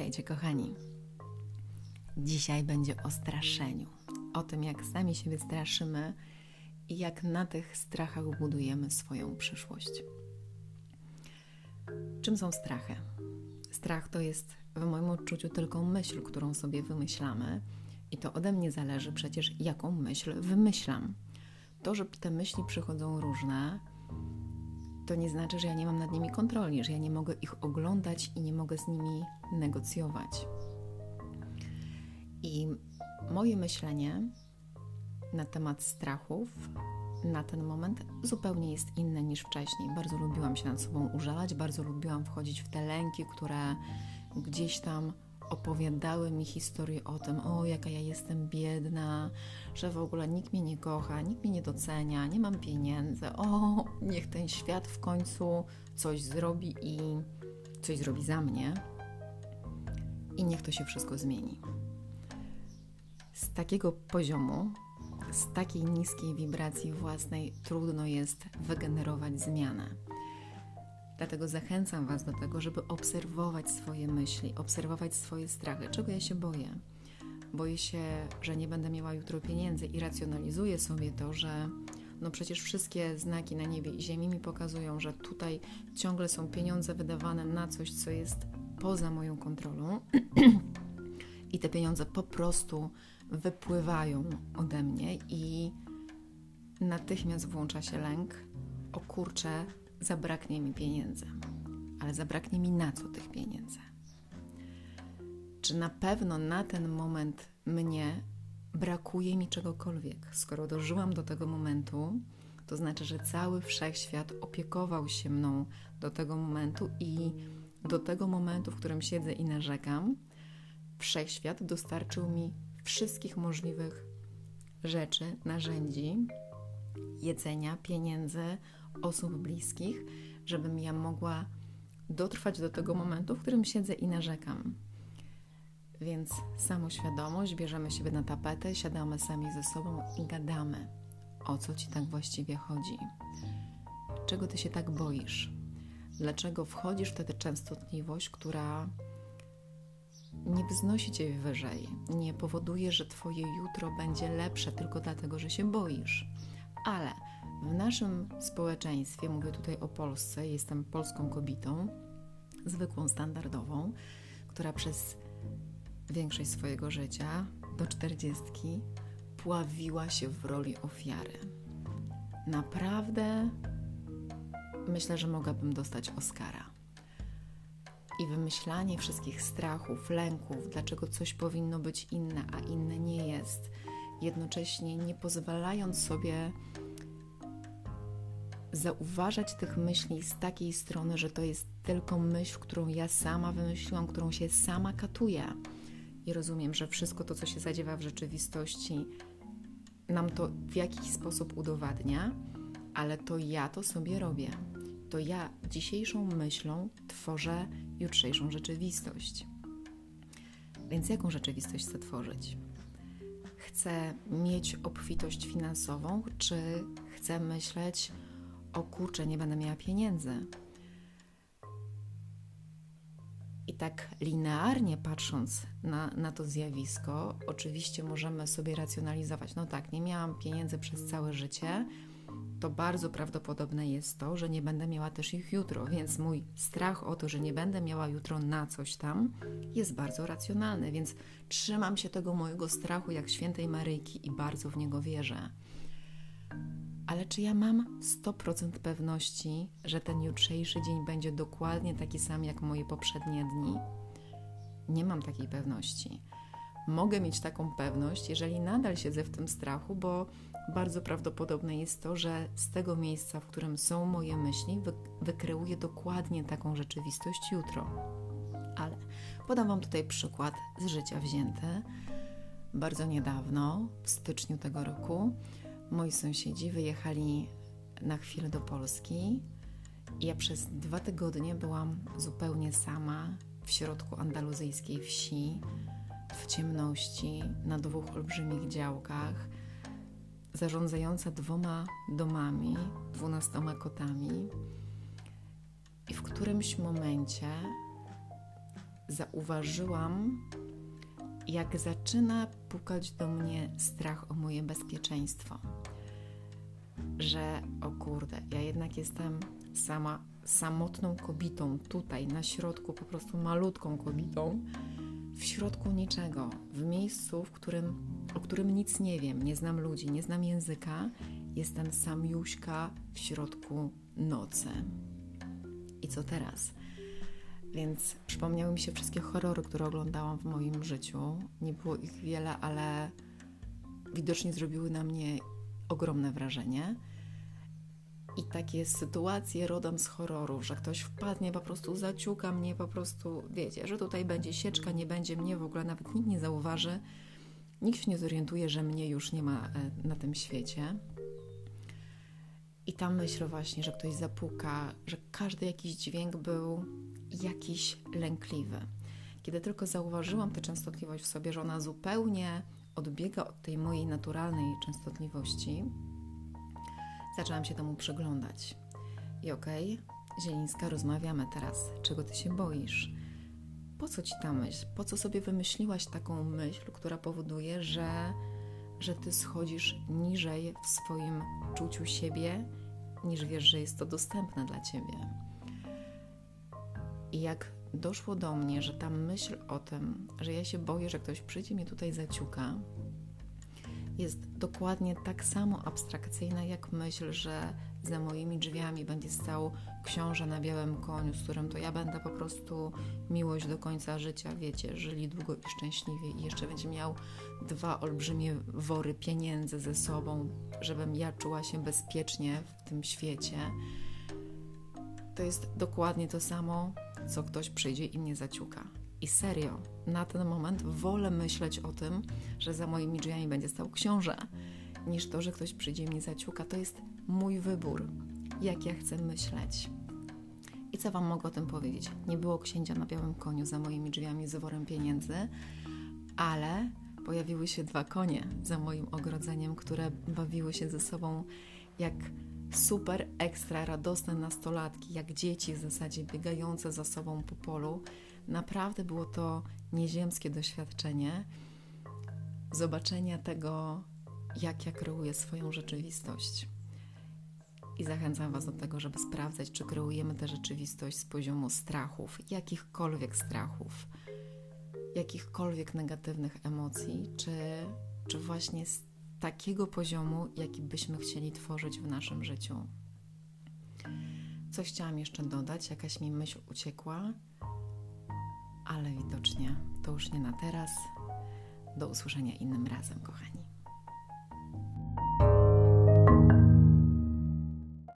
Witajcie, kochani. Dzisiaj będzie o straszeniu. O tym, jak sami siebie straszymy i jak na tych strachach budujemy swoją przyszłość. Czym są strachy? Strach to jest w moim odczuciu tylko myśl, którą sobie wymyślamy, i to ode mnie zależy przecież, jaką myśl wymyślam. To, że te myśli przychodzą różne, to nie znaczy, że ja nie mam nad nimi kontroli, że ja nie mogę ich oglądać i nie mogę z nimi negocjować. I moje myślenie na temat strachów na ten moment zupełnie jest inne niż wcześniej. Bardzo lubiłam się nad sobą użalać, bardzo lubiłam wchodzić w te lęki, które gdzieś tam opowiadały mi historię o tym, o jaka ja jestem biedna, że w ogóle nikt mnie nie kocha, nikt mnie nie docenia, nie mam pieniędzy, o niech ten świat w końcu coś zrobi i coś zrobi za mnie. I niech to się wszystko zmieni. Z takiego poziomu, z takiej niskiej wibracji własnej trudno jest wygenerować zmianę Dlatego zachęcam Was do tego, żeby obserwować swoje myśli, obserwować swoje strachy. Czego ja się boję? Boję się, że nie będę miała jutro pieniędzy i racjonalizuję sobie to, że no przecież wszystkie znaki na niebie i ziemi mi pokazują, że tutaj ciągle są pieniądze wydawane na coś, co jest poza moją kontrolą. I te pieniądze po prostu wypływają ode mnie i natychmiast włącza się lęk. O kurczę, zabraknie mi pieniędzy. Ale zabraknie mi na co tych pieniędzy? Czy na pewno na ten moment mnie brakuje mi czegokolwiek? Skoro dożyłam do tego momentu, to znaczy, że cały wszechświat opiekował się mną do tego momentu i do tego momentu, w którym siedzę i narzekam, wszechświat dostarczył mi wszystkich możliwych rzeczy, narzędzi, jedzenia, pieniędzy, osób bliskich, żebym ja mogła dotrwać do tego momentu, w którym siedzę i narzekam. Więc samoświadomość, bierzemy siebie na tapetę, siadamy sami ze sobą i gadamy. O co ci tak właściwie chodzi? Czego ty się tak boisz? Dlaczego wchodzisz w tę częstotliwość, która nie wznosi cię wyżej, nie powoduje, że twoje jutro będzie lepsze tylko dlatego, że się boisz? Ale w naszym społeczeństwie, mówię tutaj o Polsce, jestem polską kobietą, zwykłą, standardową, która przez większość swojego życia do czterdziestki pławiła się w roli ofiary. Naprawdę myślę, że mogłabym dostać Oscara. I wymyślanie wszystkich strachów, lęków, dlaczego coś powinno być inne, a inne nie jest, jednocześnie nie pozwalając sobie zauważać tych myśli z takiej strony, że to jest tylko myśl, którą ja sama wymyśliłam, którą się sama katuję. I rozumiem, że wszystko to, co się zadziewa w rzeczywistości, nam to w jakiś sposób udowadnia, ale to ja to sobie robię. To ja dzisiejszą myślą tworzę jutrzejszą rzeczywistość. Więc jaką rzeczywistość chcę tworzyć? Chcę mieć obfitość finansową, czy chcę myśleć o kurczę, nie będę miała pieniędzy. I tak linearnie patrząc na, na to zjawisko, oczywiście możemy sobie racjonalizować. No tak, nie miałam pieniędzy przez całe życie, to bardzo prawdopodobne jest to, że nie będę miała też ich jutro, więc mój strach o to, że nie będę miała jutro na coś tam, jest bardzo racjonalny, więc trzymam się tego mojego strachu jak świętej Maryjki i bardzo w niego wierzę ale czy ja mam 100% pewności, że ten jutrzejszy dzień będzie dokładnie taki sam jak moje poprzednie dni? Nie mam takiej pewności. Mogę mieć taką pewność, jeżeli nadal siedzę w tym strachu, bo bardzo prawdopodobne jest to, że z tego miejsca, w którym są moje myśli, wy wykreuję dokładnie taką rzeczywistość jutro. Ale podam Wam tutaj przykład z życia wzięty. Bardzo niedawno, w styczniu tego roku, moi sąsiedzi wyjechali na chwilę do Polski i ja przez dwa tygodnie byłam zupełnie sama w środku andaluzyjskiej wsi, w ciemności, na dwóch olbrzymich działkach, zarządzająca dwoma domami, dwunastoma kotami. I w którymś momencie zauważyłam, jak zaczyna pukać do mnie strach o moje bezpieczeństwo. Że o kurde, ja jednak jestem sama samotną kobietą tutaj na środku, po prostu malutką kobietą, w środku niczego, w miejscu, w którym, o którym nic nie wiem, nie znam ludzi, nie znam języka, jestem samiuśka w środku nocy. I co teraz? Więc przypomniały mi się wszystkie horrory, które oglądałam w moim życiu. Nie było ich wiele, ale widocznie zrobiły na mnie ogromne wrażenie. I takie sytuacje rodem z horrorów, że ktoś wpadnie, po prostu zaciuka mnie, po prostu wiecie, że tutaj będzie sieczka, nie będzie mnie w ogóle, nawet nikt nie zauważy, nikt się nie zorientuje, że mnie już nie ma e, na tym świecie. I ta myśl właśnie, że ktoś zapuka, że każdy jakiś dźwięk był jakiś lękliwy. Kiedy tylko zauważyłam tę częstotliwość w sobie, że ona zupełnie odbiega od tej mojej naturalnej częstotliwości, zaczęłam się temu przyglądać. I okej, okay, Zielińska, rozmawiamy teraz. Czego ty się boisz? Po co ci ta myśl? Po co sobie wymyśliłaś taką myśl, która powoduje, że, że ty schodzisz niżej w swoim czuciu siebie, niż wiesz, że jest to dostępne dla ciebie? I jak doszło do mnie, że ta myśl o tym, że ja się boję, że ktoś przyjdzie mnie tutaj zaciuka, jest dokładnie tak samo abstrakcyjna jak myśl, że za moimi drzwiami będzie stał książę na białym koniu, z którym to ja będę po prostu miłość do końca życia, wiecie, żyli długo i szczęśliwie i jeszcze będzie miał dwa olbrzymie wory pieniędzy ze sobą, żebym ja czuła się bezpiecznie w tym świecie. To jest dokładnie to samo, co ktoś przyjdzie i mnie zaciuka. I serio, na ten moment wolę myśleć o tym, że za moimi drzwiami będzie stał książę, niż to, że ktoś przyjdzie mnie zaciuka. To jest mój wybór, jak ja chcę myśleć. I co Wam mogę o tym powiedzieć? Nie było księcia na białym koniu za moimi drzwiami z worem pieniędzy, ale pojawiły się dwa konie za moim ogrodzeniem, które bawiły się ze sobą jak super ekstra radosne nastolatki, jak dzieci w zasadzie biegające za sobą po polu. Naprawdę było to nieziemskie doświadczenie zobaczenia tego, jak ja kreuję swoją rzeczywistość. I zachęcam Was do tego, żeby sprawdzać, czy kreujemy tę rzeczywistość z poziomu strachów, jakichkolwiek strachów, jakichkolwiek negatywnych emocji, czy, czy właśnie z takiego poziomu, jaki byśmy chcieli tworzyć w naszym życiu. Coś chciałam jeszcze dodać, jakaś mi myśl uciekła, ale widocznie to już nie na teraz. Do usłyszenia innym razem, kochani.